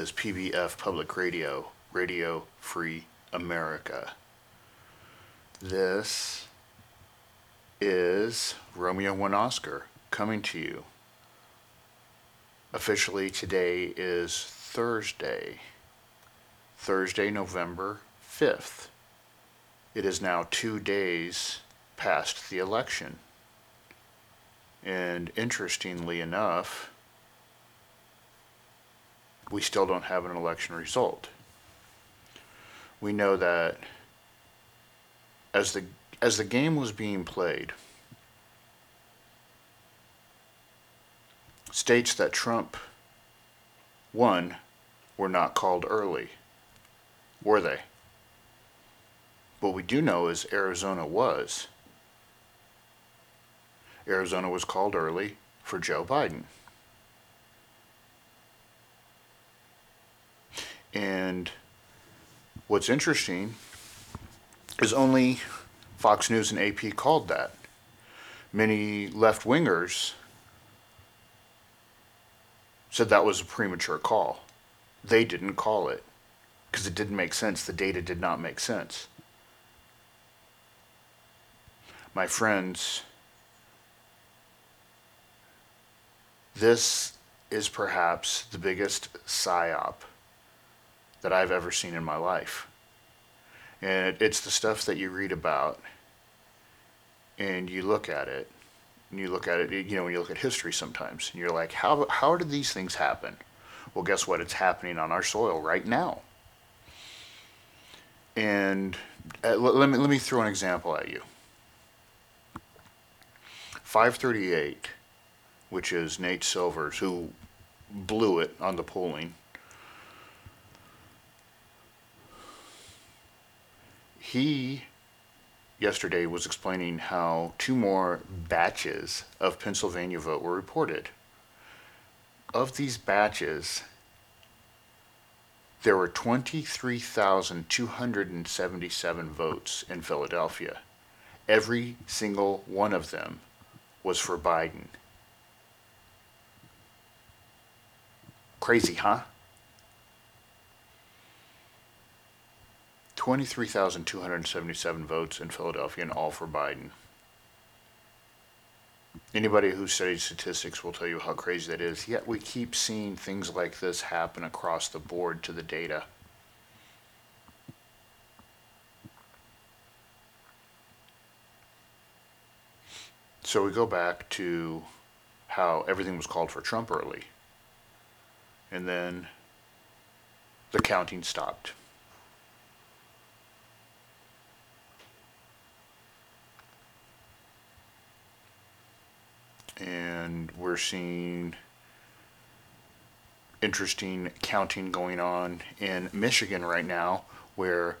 Is PBF Public Radio, Radio Free America. This is Romeo One Oscar coming to you. Officially, today is Thursday, Thursday, November 5th. It is now two days past the election. And interestingly enough, we still don't have an election result. We know that as the as the game was being played, states that Trump won were not called early, were they? What we do know is Arizona was. Arizona was called early for Joe Biden. And what's interesting is only Fox News and AP called that. Many left wingers said that was a premature call. They didn't call it because it didn't make sense. The data did not make sense. My friends, this is perhaps the biggest psyop that I've ever seen in my life. And it's the stuff that you read about and you look at it and you look at it, you know, when you look at history sometimes and you're like, how, how did these things happen? Well, guess what? It's happening on our soil right now. And uh, let, me, let me throw an example at you. 538, which is Nate Silver's, who blew it on the polling he yesterday was explaining how two more batches of Pennsylvania vote were reported. Of these batches, there were 23,277 votes in Philadelphia. Every single one of them was for Biden. Crazy, huh? 23,277 votes in Philadelphia and all for Biden. Anybody who studies statistics will tell you how crazy that is. Yet we keep seeing things like this happen across the board to the data. So we go back to how everything was called for Trump early. And then the counting stopped. And we're seeing interesting counting going on in Michigan right now where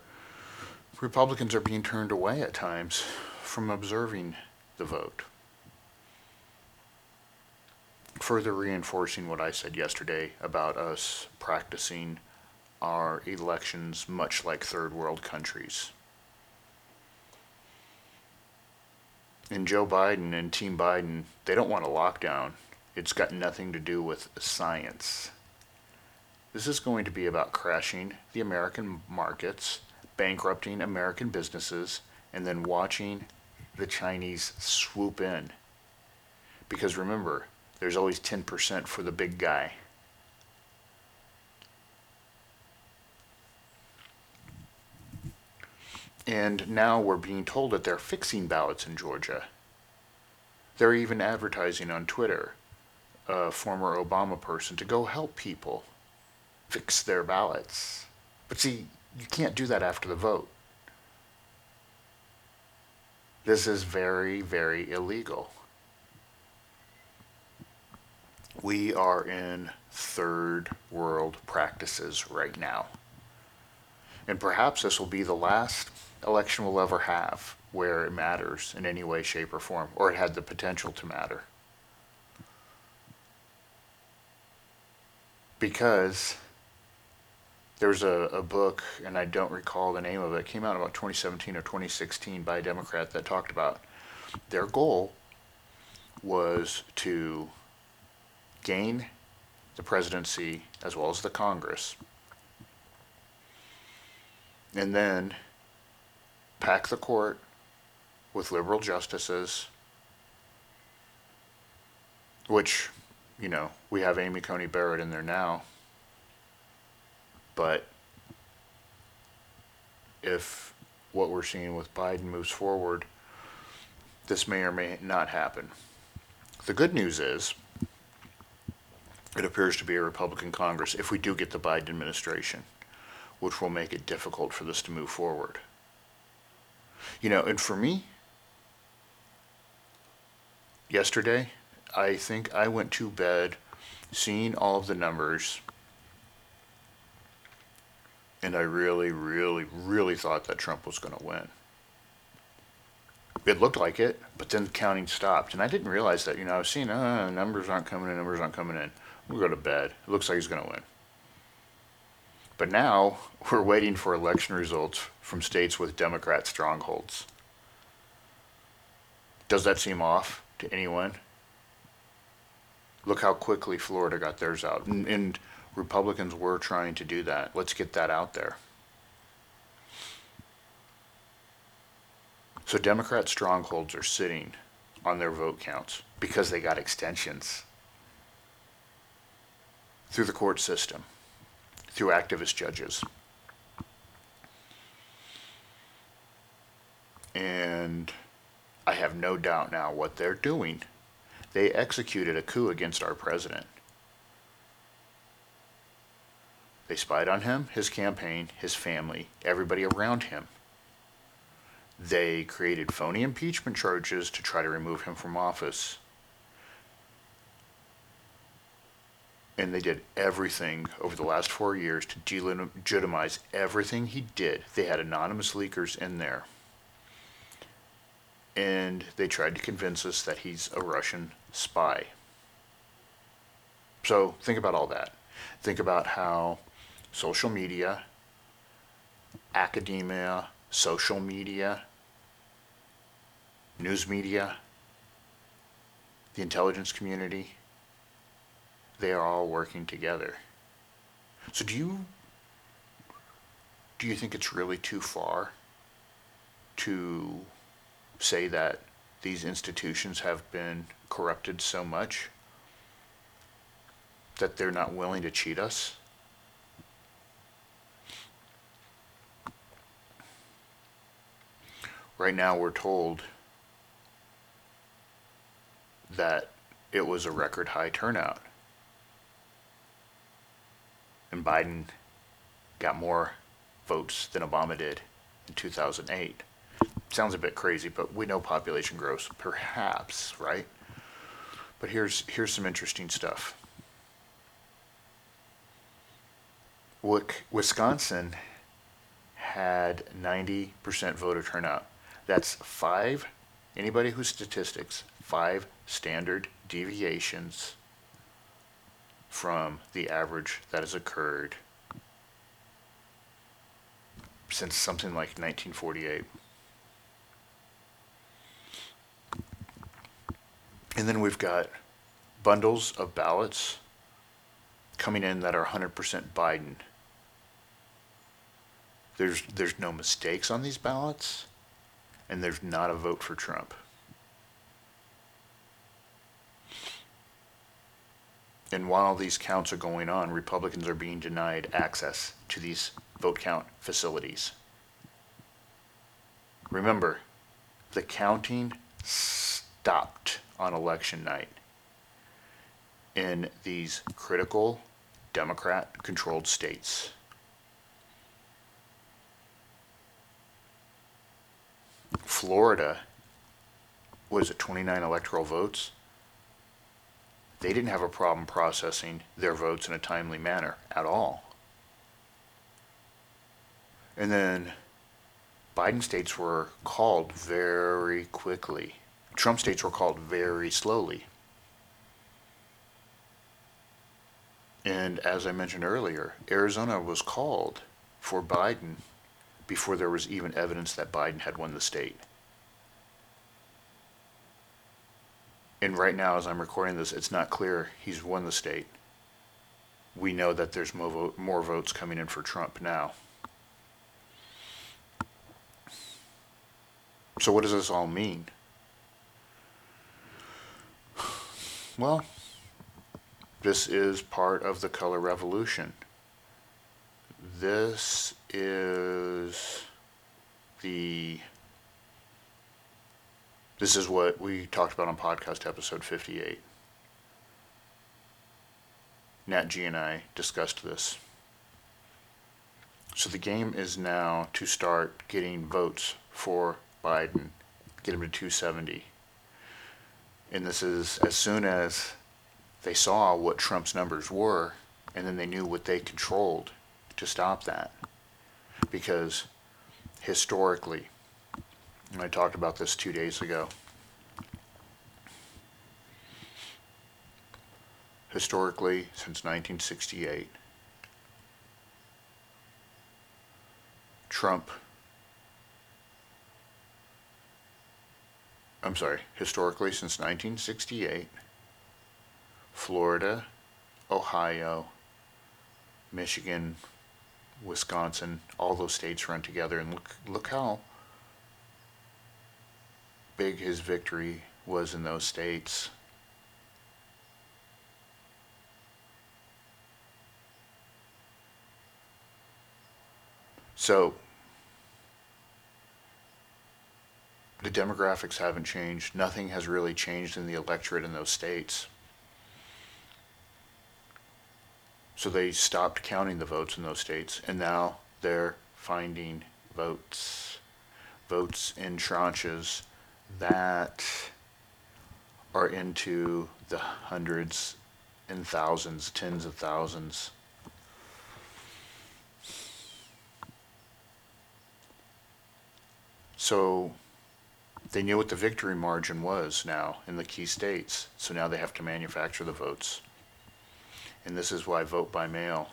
Republicans are being turned away at times from observing the vote. Further reinforcing what I said yesterday about us practicing our elections much like third world countries. And Joe Biden and Team Biden, they don't want a lockdown. It's got nothing to do with science. This is going to be about crashing the American markets, bankrupting American businesses, and then watching the Chinese swoop in. Because remember, there's always 10% for the big guy. And now we're being told that they're fixing ballots in Georgia. They're even advertising on Twitter, a former Obama person, to go help people fix their ballots. But see, you can't do that after the vote. This is very, very illegal. We are in third world practices right now. And perhaps this will be the last election we'll ever have where it matters in any way, shape, or form, or it had the potential to matter. Because there's a, a book, and I don't recall the name of it, it came out about 2017 or 2016 by a Democrat that talked about their goal was to gain the presidency as well as the Congress. And then pack the court with liberal justices, which, you know, we have Amy Coney Barrett in there now. But if what we're seeing with Biden moves forward, this may or may not happen. The good news is it appears to be a Republican Congress if we do get the Biden administration, which will make it difficult for this to move forward. You know, and for me, yesterday, I think I went to bed seeing all of the numbers, and I really, really, really thought that Trump was going to win. It looked like it, but then the counting stopped, and I didn't realize that. You know, I was seeing, uh, numbers aren't coming in, numbers aren't coming in. We'll go to bed. It looks like he's going to win. But now we're waiting for election results from states with Democrat strongholds. Does that seem off to anyone? Look how quickly Florida got theirs out. And, and Republicans were trying to do that. Let's get that out there. So Democrat strongholds are sitting on their vote counts because they got extensions through the court system, through activist judges. And I have no doubt now what they're doing. They executed a coup against our president. They spied on him, his campaign, his family, everybody around him. They created phony impeachment charges to try to remove him from office. And they did everything over the last four years to delegitimize everything he did. They had anonymous leakers in there. And they tried to convince us that he's a Russian spy. So think about all that. Think about how social media, academia, social media, news media, the intelligence community, they are all working together. So do you do you think it's really too far to say that these institutions have been corrupted so much that they're not willing to cheat us? Right now, we're told that it was a record high turnout. And Biden got more votes than Obama did in 2008. Sounds a bit crazy, but we know population grows, perhaps, right? But here's here's some interesting stuff. Wisconsin had 90% voter turnout. That's five, anybody who's statistics, five standard deviations from the average that has occurred since something like 1948. And then we've got bundles of ballots coming in that are 100% Biden. There's, there's no mistakes on these ballots and there's not a vote for Trump. And while these counts are going on, Republicans are being denied access to these vote count facilities. Remember, the counting stopped on election night in these critical Democrat controlled states. Florida was it 29 electoral votes? They didn't have a problem processing their votes in a timely manner at all. And then Biden states were called very quickly. Trump states were called very slowly. And as I mentioned earlier, Arizona was called for Biden before there was even evidence that Biden had won the state. And right now, as I'm recording this, it's not clear he's won the state. we know that there's more, more votes coming in for Trump now. So, what does this all mean? Well, this is part of the color revolution. This is the. This is what we talked about on podcast episode 58. Nat G and I discussed this. So the game is now to start getting votes for Biden, get him to 270. And this is as soon as they saw what Trump's numbers were, and then they knew what they controlled to stop that. Because historically, I talked about this two days ago, historically, since 1968, Trump, I'm sorry, historically, since 1968, Florida, Ohio, Michigan, Wisconsin, all those states run together, and look look how big his victory was in those states. So the demographics haven't changed. Nothing has really changed in the electorate in those states. So they stopped counting the votes in those states, and now they're finding votes, votes in tranches that are into the hundreds and thousands, tens of thousands. So they knew what the victory margin was now in the key states. So now they have to manufacture the votes. And this is why vote by mail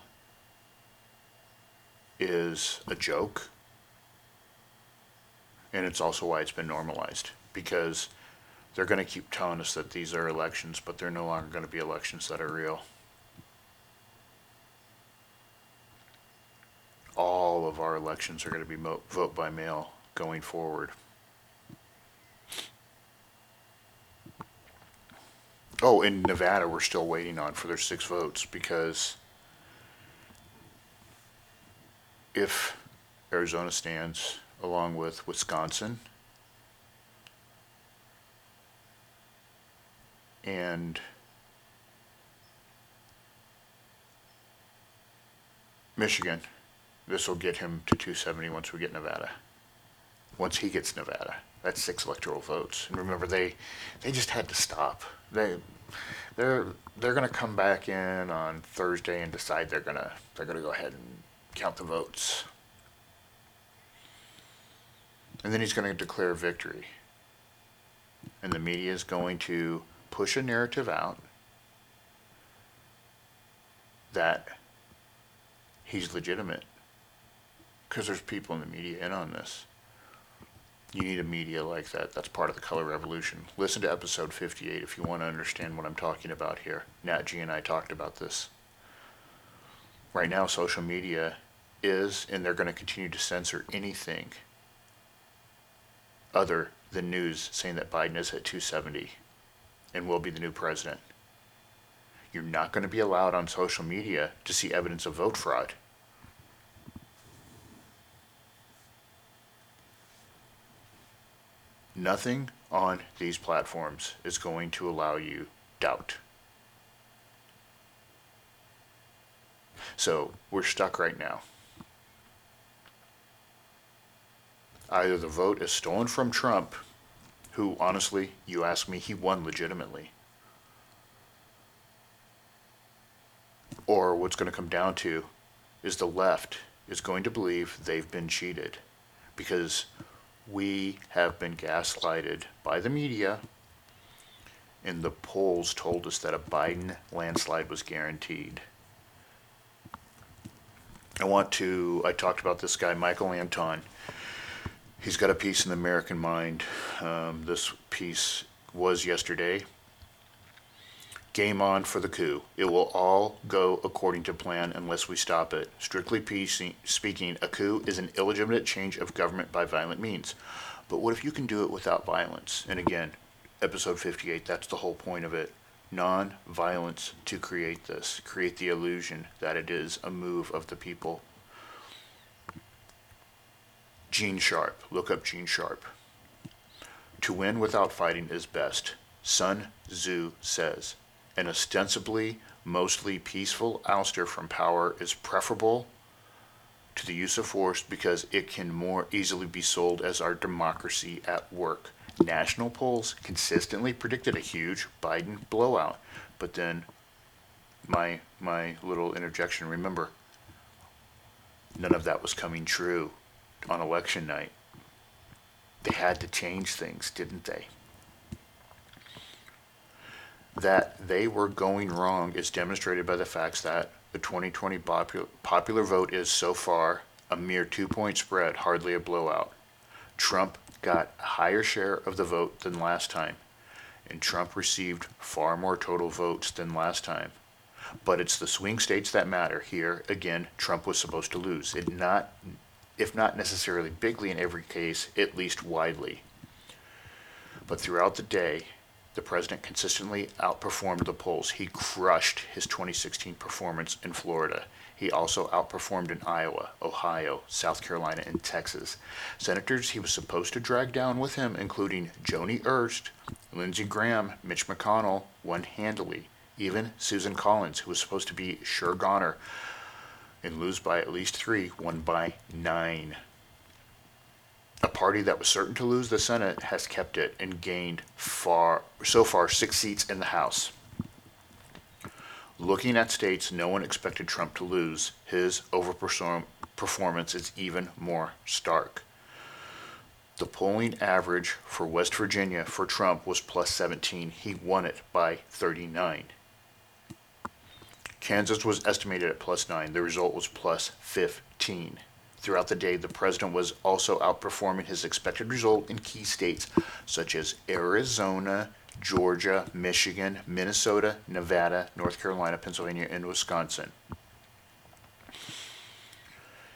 is a joke. And it's also why it's been normalized. Because they're going to keep telling us that these are elections, but they're no longer going to be elections that are real. All of our elections are going to be mo- vote by mail going forward. Oh, in Nevada, we're still waiting on for their six votes because if Arizona stands along with Wisconsin and Michigan, this will get him to 270 once we get Nevada once he gets Nevada. That's six electoral votes. And remember, they they just had to stop. They they're they're going to come back in on Thursday and decide they're gonna they're gonna go ahead and count the votes. And then he's going to declare victory. And the media is going to push a narrative out that he's legitimate. Because there's people in the media in on this. You need a media like that. That's part of the color revolution. Listen to episode 58 if you want to understand what I'm talking about here. Nat G and I talked about this. Right now, social media is, and they're going to continue to censor anything other than news saying that Biden is at 270 and will be the new president. You're not going to be allowed on social media to see evidence of vote fraud. Nothing on these platforms is going to allow you doubt. So we're stuck right now. Either the vote is stolen from Trump, who honestly, you ask me, he won legitimately. Or what's going to come down to is the left is going to believe they've been cheated because we have been gaslighted by the media, and the polls told us that a Biden landslide was guaranteed. I want to, I talked about this guy, Michael Anton. He's got a piece in the American Mind. Um, this piece was yesterday. Game on for the coup. It will all go according to plan unless we stop it. Strictly speaking, a coup is an illegitimate change of government by violent means. But what if you can do it without violence? And again, episode 58, that's the whole point of it. Non violence to create this, create the illusion that it is a move of the people. Gene Sharp, look up Gene Sharp. To win without fighting is best, Sun Tzu says. An ostensibly mostly peaceful ouster from power is preferable to the use of force because it can more easily be sold as our democracy at work. National polls consistently predicted a huge Biden blowout, but then my my little interjection remember none of that was coming true on election night. They had to change things, didn't they? That they were going wrong is demonstrated by the facts that the 2020 popular, popular vote is so far a mere two point spread, hardly a blowout. Trump got a higher share of the vote than last time, and Trump received far more total votes than last time. But it's the swing states that matter. Here, again, Trump was supposed to lose. It not, if not necessarily bigly in every case, at least widely. But throughout the day, the president consistently outperformed the polls. He crushed his 2016 performance in Florida. He also outperformed in Iowa, Ohio, South Carolina, and Texas. Senators he was supposed to drag down with him, including Joni Ernst, Lindsey Graham, Mitch McConnell, won handily. Even Susan Collins, who was supposed to be sure goner and lose by at least three, won by nine. A party that was certain to lose the Senate has kept it and gained far so far six seats in the House. Looking at states no one expected Trump to lose, his overperformance is even more stark. The polling average for West Virginia for Trump was plus 17. He won it by 39. Kansas was estimated at plus 9. The result was plus 15. Throughout the day, the president was also outperforming his expected result in key states such as Arizona, Georgia, Michigan, Minnesota, Nevada, North Carolina, Pennsylvania, and Wisconsin.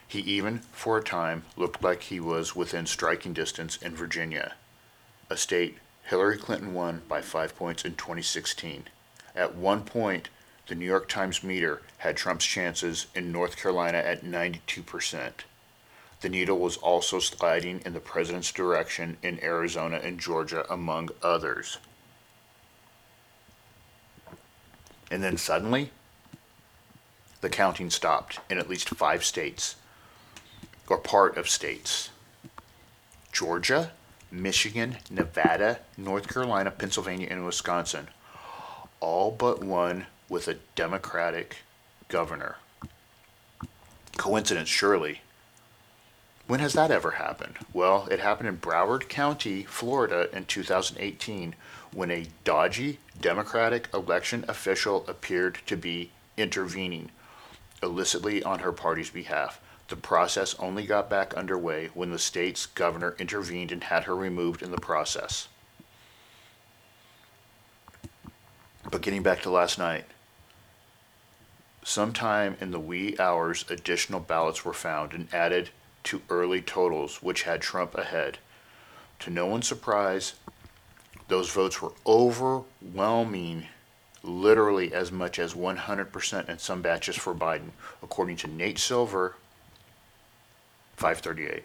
He even, for a time, looked like he was within striking distance in Virginia, a state Hillary Clinton won by five points in 2016. At one point, the New York Times meter had Trump's chances in North Carolina at 92%. The needle was also sliding in the president's direction in Arizona and Georgia, among others. And then suddenly, the counting stopped in at least five states, or part of states Georgia, Michigan, Nevada, North Carolina, Pennsylvania, and Wisconsin, all but one with a Democratic governor. Coincidence, surely. When has that ever happened? Well, it happened in Broward County, Florida in 2018 when a dodgy Democratic election official appeared to be intervening illicitly on her party's behalf. The process only got back underway when the state's governor intervened and had her removed in the process. But getting back to last night, sometime in the wee hours, additional ballots were found and added to early totals, which had Trump ahead. To no one's surprise, those votes were overwhelming, literally as much as 100% in some batches for Biden, according to Nate Silver, 538.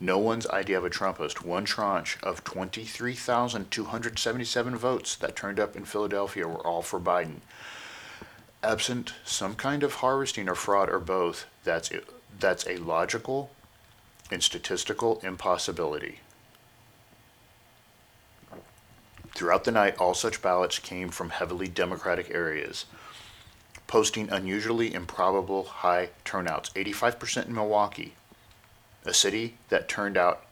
No one's idea of a Trumpist, one tranche of 23,277 votes that turned up in Philadelphia were all for Biden. Absent some kind of harvesting or fraud or both, that's, that's a logical and statistical impossibility. Throughout the night, all such ballots came from heavily Democratic areas, posting unusually improbable high turnouts 85% in Milwaukee, a city that turned out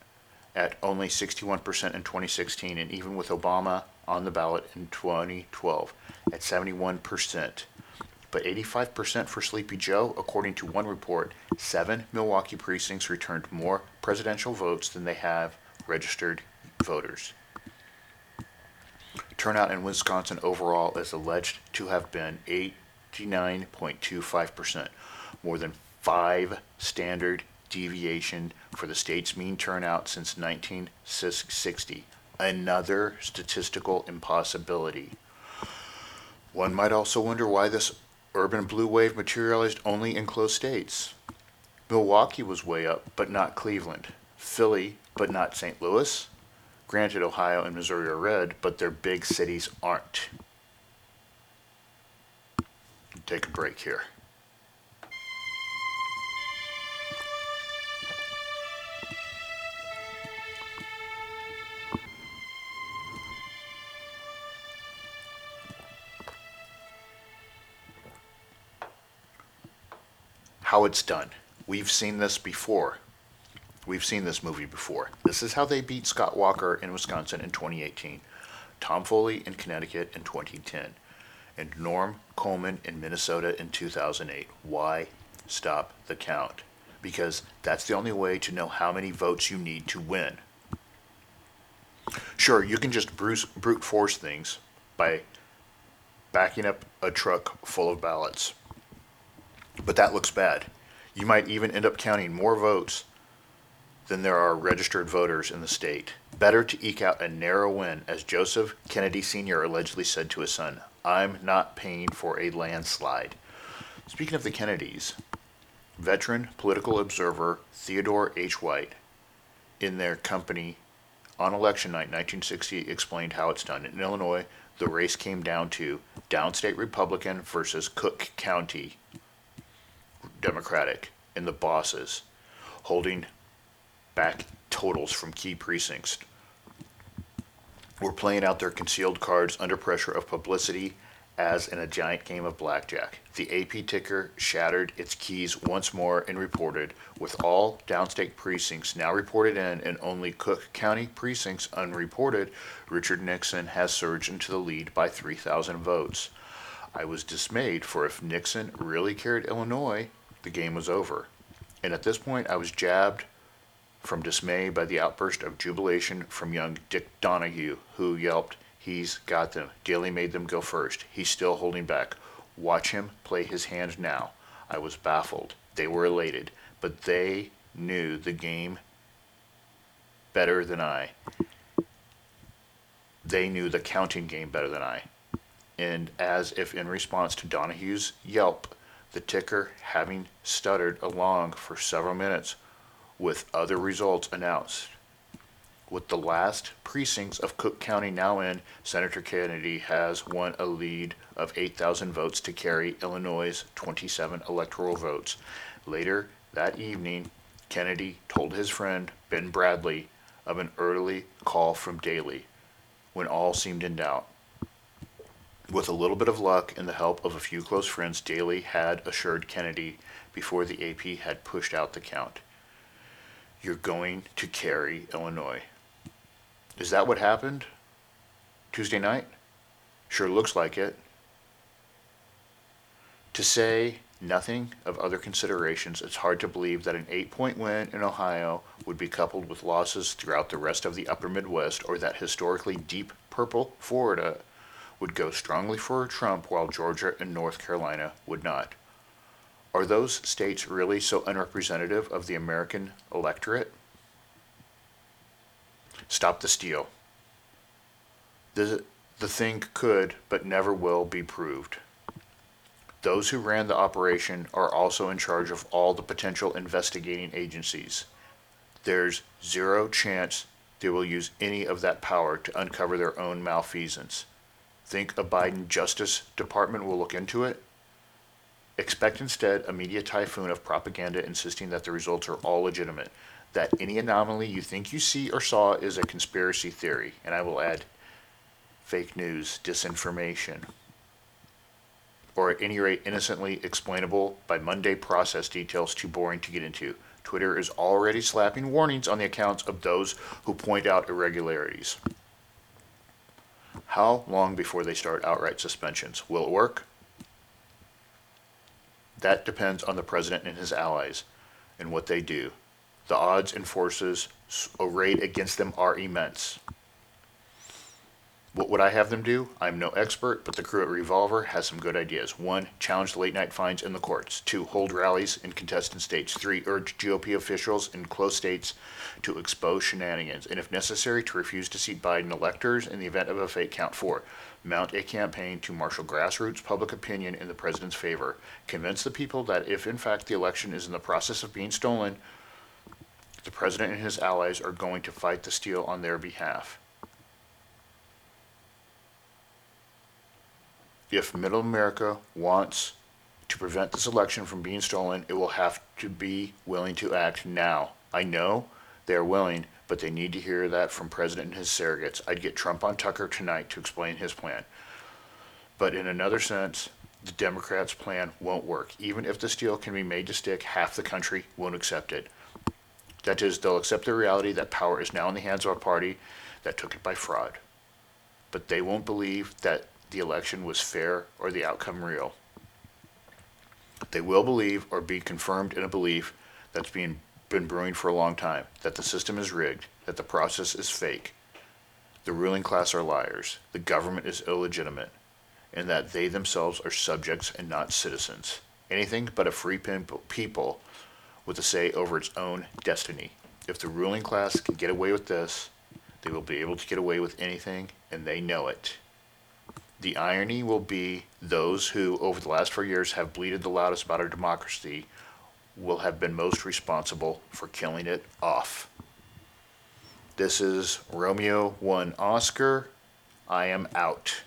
at only 61% in 2016, and even with Obama on the ballot in 2012 at 71% but 85% for Sleepy Joe, according to one report. Seven Milwaukee precincts returned more presidential votes than they have registered voters. Turnout in Wisconsin overall is alleged to have been 89.25%, more than five standard deviation for the state's mean turnout since 1960. Another statistical impossibility. One might also wonder why this urban blue wave materialized only in close states. Milwaukee was way up, but not Cleveland. Philly, but not St. Louis. Granted, Ohio and Missouri are red, but their big cities aren't. Take a break here. How it's done. We've seen this before. We've seen this movie before. This is how they beat Scott Walker in Wisconsin in 2018, Tom Foley in Connecticut in 2010, and Norm Coleman in Minnesota in 2008. Why stop the count? Because that's the only way to know how many votes you need to win. Sure, you can just brute force things by backing up a truck full of ballots. But that looks bad. You might even end up counting more votes than there are registered voters in the state. Better to eke out a narrow win, as Joseph Kennedy Sr. allegedly said to his son, I'm not paying for a landslide. Speaking of the Kennedys, veteran political observer Theodore H. White, in their company on election night 1960, explained how it's done. In Illinois, the race came down to downstate Republican versus Cook County Democratic in the bosses, holding back totals from key precincts were playing out their concealed cards under pressure of publicity as in a giant game of blackjack. The AP ticker shattered its keys once more and reported, with all downstate precincts now reported in and only Cook County precincts unreported, Richard Nixon has surged into the lead by 3,000 votes. I was dismayed, for if Nixon really carried Illinois, the game was over. And at this point, I was jabbed from dismay by the outburst of jubilation from young Dick Donahue, who yelped, He's got them. Daley made them go first. He's still holding back. Watch him play his hand now. I was baffled. They were elated, but they knew the game better than I. They knew the counting game better than I. And as if in response to Donahue's yelp, the ticker having stuttered along for several minutes with other results announced. With the last precincts of Cook County now in, Senator Kennedy has won a lead of 8,000 votes to carry Illinois' 27 electoral votes. Later that evening, Kennedy told his friend Ben Bradlee of an early call from Daley when all seemed in doubt. With a little bit of luck and the help of a few close friends, Daley had assured Kennedy before the AP had pushed out the count. You're going to carry Illinois. Is that what happened? Tuesday night? Sure looks like it. To say nothing of other considerations, it's hard to believe that an eight point win in Ohio would be coupled with losses throughout the rest of the upper Midwest, or that historically deep purple Florida would go strongly for Trump while Georgia and North Carolina would not. Are those states really so unrepresentative of the American electorate? Stop the steal. The, the thing could, but never will, be proved. Those who ran the operation are also in charge of all the potential investigating agencies. There's zero chance they will use any of that power to uncover their own malfeasance think a Biden Justice Department will look into it? Expect instead a media typhoon of propaganda insisting that the results are all legitimate, that any anomaly you think you see or saw is a conspiracy theory, and I will add fake news, disinformation, or at any rate innocently explainable by Monday process details too boring to get into. Twitter is already slapping warnings on the accounts of those who point out irregularities. How long before they start outright suspensions? Will it work? That depends on the president and his allies and what they do. The odds and forces arrayed against them are immense. What would I have them do? I'm no expert, but the crew at Revolver has some good ideas. One, challenge the late night fines in the courts. Two, hold rallies in contested states. Three, urge GOP officials in close states to expose shenanigans, and if necessary, to refuse to seat Biden electors in the event of a fake count. Four, mount a campaign to marshal grassroots public opinion in the president's favor. Convince the people that if in fact the election is in the process of being stolen, the president and his allies are going to fight the steal on their behalf. If middle America wants to prevent this election from being stolen, it will have to be willing to act now. I know they are willing, but they need to hear that from President and his surrogates. I'd get Trump on Tucker tonight to explain his plan. But in another sense, the Democrats' plan won't work. Even if the steal can be made to stick, half the country won't accept it. That is, they'll accept the reality that power is now in the hands of a party that took it by fraud. But they won't believe that the election was fair or the outcome real. They will believe or be confirmed in a belief that's been, been brewing for a long time that the system is rigged, that the process is fake, the ruling class are liars, the government is illegitimate, and that they themselves are subjects and not citizens. Anything but a free people with a say over its own destiny. If the ruling class can get away with this, they will be able to get away with anything, and they know it. The irony will be those who, over the last four years, have bleated the loudest about our democracy will have been most responsible for killing it off. This is Romeo 1 Oscar. I am out.